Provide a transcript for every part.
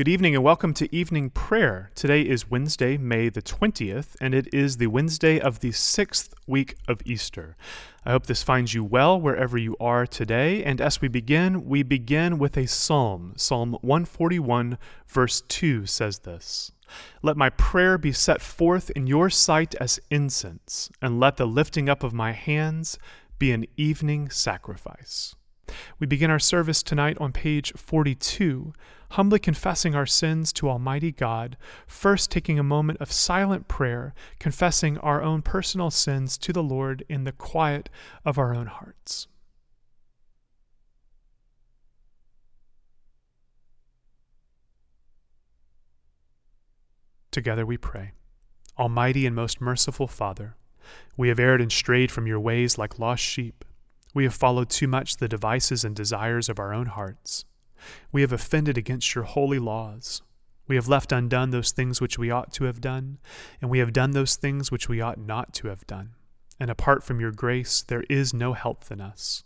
Good evening and welcome to evening prayer. Today is Wednesday, May the 20th, and it is the Wednesday of the sixth week of Easter. I hope this finds you well wherever you are today. And as we begin, we begin with a psalm. Psalm 141, verse 2 says this Let my prayer be set forth in your sight as incense, and let the lifting up of my hands be an evening sacrifice. We begin our service tonight on page 42, humbly confessing our sins to Almighty God, first taking a moment of silent prayer, confessing our own personal sins to the Lord in the quiet of our own hearts. Together we pray. Almighty and most merciful Father, we have erred and strayed from your ways like lost sheep. We have followed too much the devices and desires of our own hearts. We have offended against your holy laws. We have left undone those things which we ought to have done, and we have done those things which we ought not to have done. And apart from your grace, there is no help in us.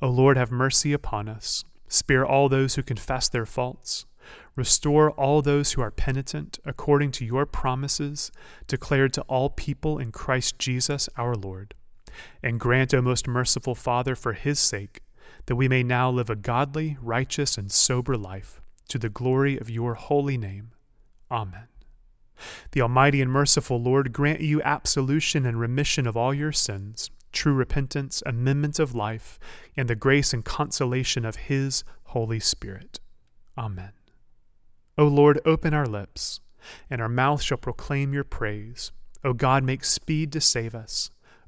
O Lord, have mercy upon us. Spare all those who confess their faults. Restore all those who are penitent, according to your promises, declared to all people in Christ Jesus our Lord. And grant, O most merciful Father, for his sake, that we may now live a godly, righteous, and sober life, to the glory of your holy name. Amen. The Almighty and merciful Lord grant you absolution and remission of all your sins, true repentance, amendment of life, and the grace and consolation of His Holy Spirit. Amen. O Lord, open our lips, and our mouth shall proclaim your praise. O God, make speed to save us.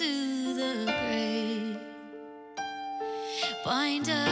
into the grave. Bind us.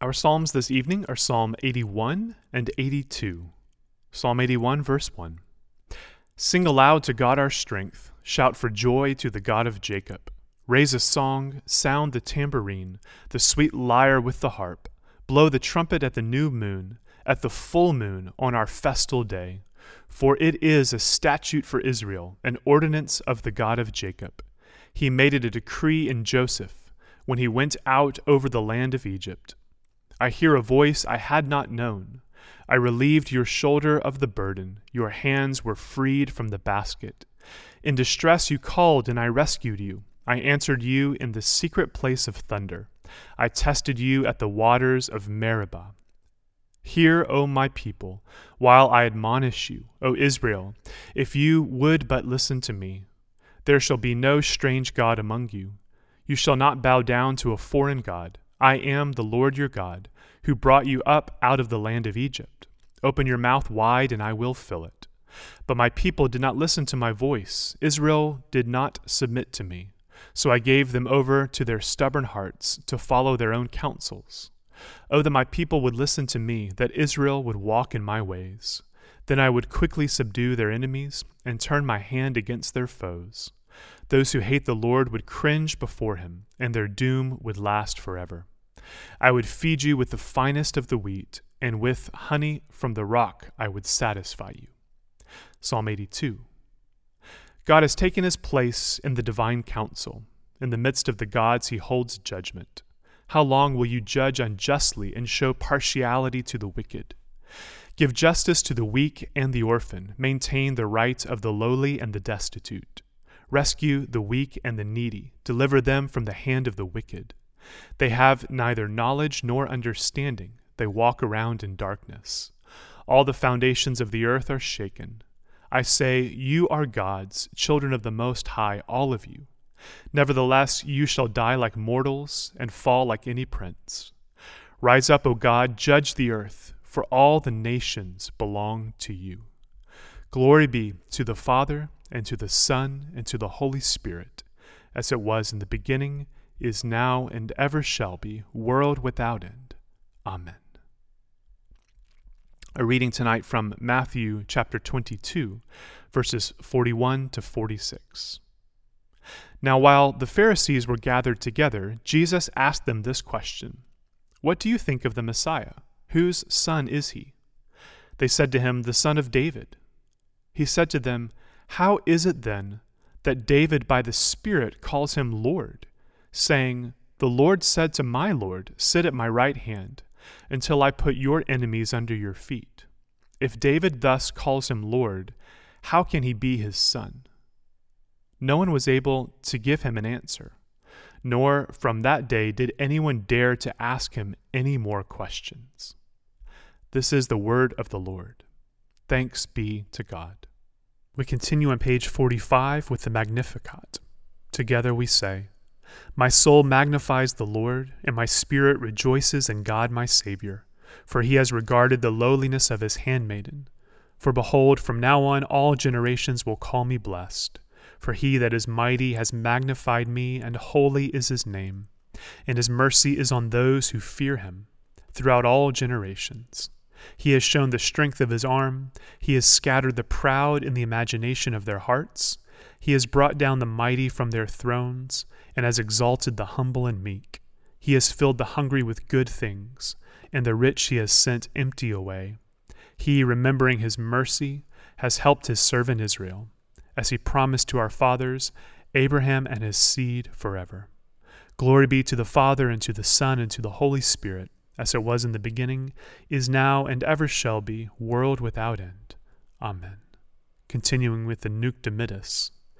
Our Psalms this evening are Psalm 81 and 82. Psalm 81, verse 1. Sing aloud to God our strength, shout for joy to the God of Jacob. Raise a song, sound the tambourine, the sweet lyre with the harp. Blow the trumpet at the new moon, at the full moon on our festal day. For it is a statute for Israel, an ordinance of the God of Jacob. He made it a decree in Joseph, when he went out over the land of Egypt. I hear a voice I had not known. I relieved your shoulder of the burden. Your hands were freed from the basket. In distress you called, and I rescued you. I answered you in the secret place of thunder. I tested you at the waters of Meribah. Hear, O my people, while I admonish you, O Israel, if you would but listen to me. There shall be no strange God among you. You shall not bow down to a foreign God. I am the Lord your God, who brought you up out of the land of Egypt. Open your mouth wide, and I will fill it. But my people did not listen to my voice. Israel did not submit to me. So I gave them over to their stubborn hearts to follow their own counsels. Oh, that my people would listen to me, that Israel would walk in my ways. Then I would quickly subdue their enemies and turn my hand against their foes. Those who hate the Lord would cringe before him, and their doom would last forever. I would feed you with the finest of the wheat, and with honey from the rock I would satisfy you. Psalm 82. God has taken his place in the divine council. In the midst of the gods, he holds judgment. How long will you judge unjustly and show partiality to the wicked? Give justice to the weak and the orphan. Maintain the right of the lowly and the destitute. Rescue the weak and the needy. Deliver them from the hand of the wicked. They have neither knowledge nor understanding. They walk around in darkness. All the foundations of the earth are shaken. I say, You are gods, children of the Most High, all of you. Nevertheless, you shall die like mortals and fall like any prince. Rise up, O God, judge the earth, for all the nations belong to you. Glory be to the Father, and to the Son, and to the Holy Spirit, as it was in the beginning, is now, and ever shall be, world without end. Amen. A reading tonight from Matthew chapter 22, verses 41 to 46. Now, while the Pharisees were gathered together, Jesus asked them this question What do you think of the Messiah? Whose son is he? They said to him, The son of David. He said to them, How is it then that David by the Spirit calls him Lord, saying, The Lord said to my Lord, Sit at my right hand, until I put your enemies under your feet? If David thus calls him Lord, how can he be his son? No one was able to give him an answer, nor from that day did anyone dare to ask him any more questions. This is the word of the Lord. Thanks be to God. We continue on page 45 with the Magnificat. Together we say, My soul magnifies the Lord, and my spirit rejoices in God my Saviour, for he has regarded the lowliness of his handmaiden. For behold, from now on all generations will call me blessed. For he that is mighty has magnified me, and holy is his name. and his mercy is on those who fear him throughout all generations. He has shown the strength of his arm, he has scattered the proud in the imagination of their hearts. He has brought down the mighty from their thrones, and has exalted the humble and meek. He has filled the hungry with good things, and the rich he has sent empty away. He, remembering his mercy, has helped his servant Israel, as he promised to our fathers, Abraham and his seed forever. Glory be to the Father, and to the Son, and to the Holy Spirit, as it was in the beginning, is now, and ever shall be, world without end. Amen. Continuing with the Nunc Dimittis.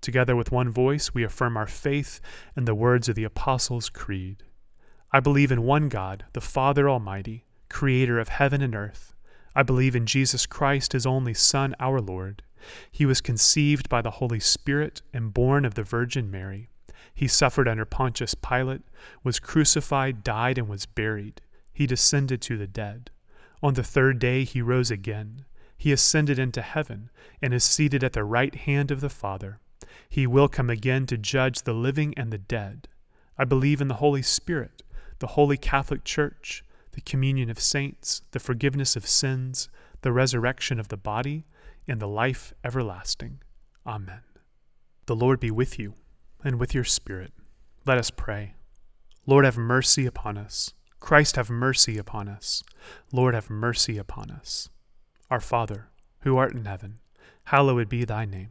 Together with one voice, we affirm our faith in the words of the Apostles' Creed. I believe in one God, the Father Almighty, creator of heaven and earth. I believe in Jesus Christ, his only Son, our Lord. He was conceived by the Holy Spirit and born of the Virgin Mary. He suffered under Pontius Pilate, was crucified, died, and was buried. He descended to the dead. On the third day he rose again. He ascended into heaven and is seated at the right hand of the Father. He will come again to judge the living and the dead. I believe in the Holy Spirit, the Holy Catholic Church, the communion of saints, the forgiveness of sins, the resurrection of the body, and the life everlasting. Amen. The Lord be with you, and with your spirit. Let us pray. Lord, have mercy upon us. Christ, have mercy upon us. Lord, have mercy upon us. Our Father, who art in heaven, hallowed be thy name.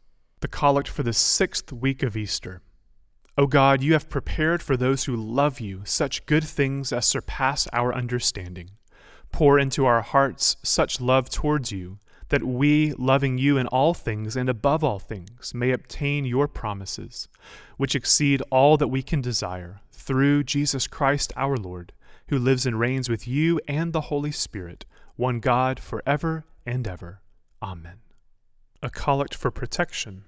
The Collect for the sixth week of Easter. O God, you have prepared for those who love you such good things as surpass our understanding. Pour into our hearts such love towards you, that we, loving you in all things and above all things, may obtain your promises, which exceed all that we can desire, through Jesus Christ our Lord who lives and reigns with you and the Holy Spirit, one God, for ever and ever. Amen. A collect for protection.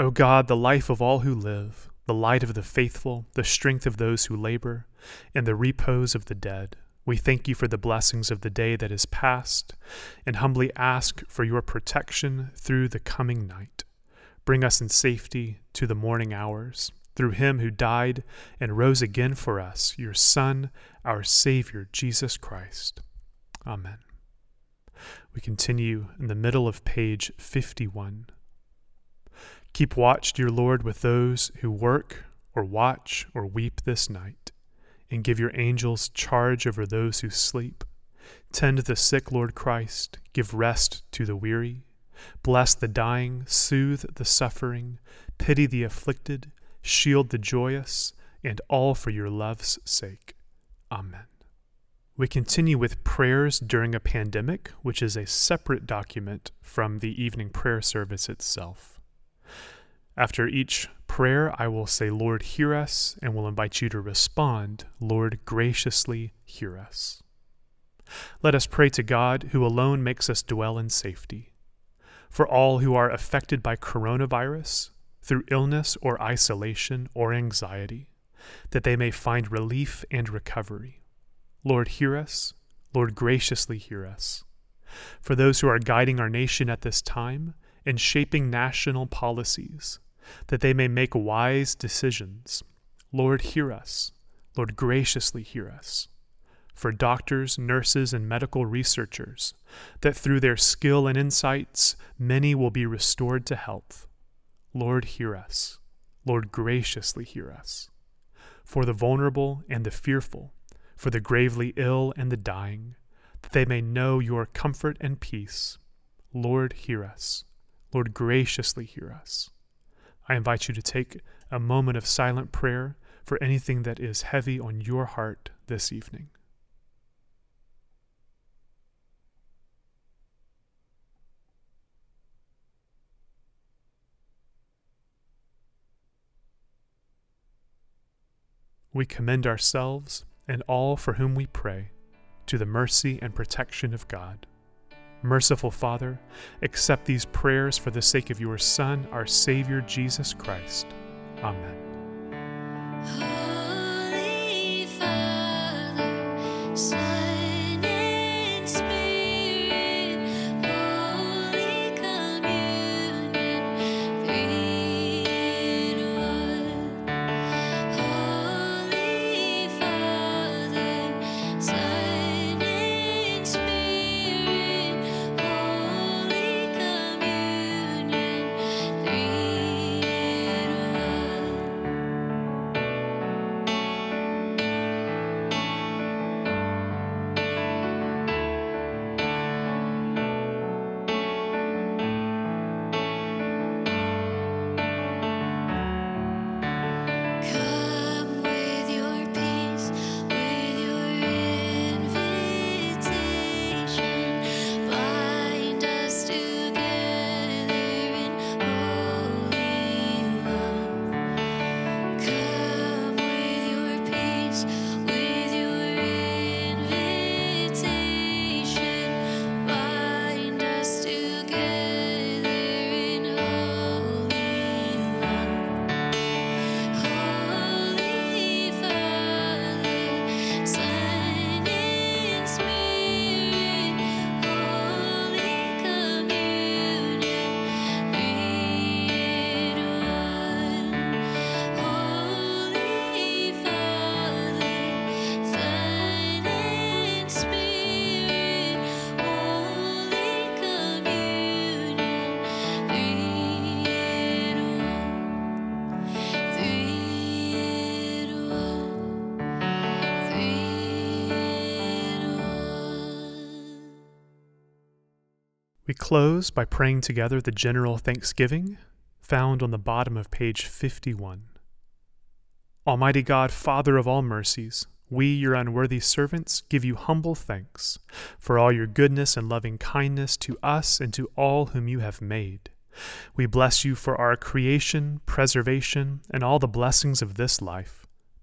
O God, the life of all who live, the light of the faithful, the strength of those who labor, and the repose of the dead, we thank you for the blessings of the day that is past, and humbly ask for your protection through the coming night. Bring us in safety to the morning hours through him who died and rose again for us, your Son, our Savior, Jesus Christ. Amen. We continue in the middle of page 51. Keep watch, dear Lord, with those who work or watch or weep this night, and give your angels charge over those who sleep. Tend the sick, Lord Christ, give rest to the weary. Bless the dying, soothe the suffering, pity the afflicted, shield the joyous, and all for your love's sake. Amen. We continue with prayers during a pandemic, which is a separate document from the evening prayer service itself. After each prayer, I will say, Lord, hear us, and will invite you to respond, Lord, graciously hear us. Let us pray to God, who alone makes us dwell in safety. For all who are affected by coronavirus, through illness or isolation or anxiety, that they may find relief and recovery. Lord, hear us. Lord, graciously hear us. for those who are guiding our nation at this time and shaping national policies, that they may make wise decisions. Lord, hear us. Lord, graciously hear us. For doctors, nurses, and medical researchers, that through their skill and insights, many will be restored to health. Lord, hear us. Lord, graciously hear us. For the vulnerable and the fearful, for the gravely ill and the dying, that they may know your comfort and peace. Lord, hear us. Lord, graciously hear us. I invite you to take a moment of silent prayer for anything that is heavy on your heart this evening. We commend ourselves and all for whom we pray to the mercy and protection of God. Merciful Father, accept these prayers for the sake of your Son, our Savior, Jesus Christ. Amen. Close by praying together the general thanksgiving found on the bottom of page 51. Almighty God, Father of all mercies, we, your unworthy servants, give you humble thanks for all your goodness and loving kindness to us and to all whom you have made. We bless you for our creation, preservation, and all the blessings of this life,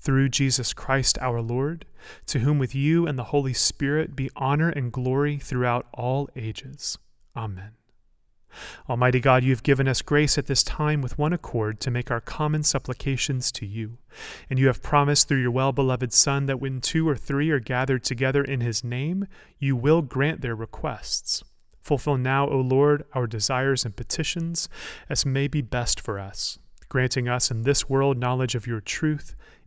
Through Jesus Christ our Lord, to whom with you and the Holy Spirit be honor and glory throughout all ages. Amen. Almighty God, you have given us grace at this time with one accord to make our common supplications to you. And you have promised through your well beloved Son that when two or three are gathered together in his name, you will grant their requests. Fulfill now, O Lord, our desires and petitions as may be best for us, granting us in this world knowledge of your truth,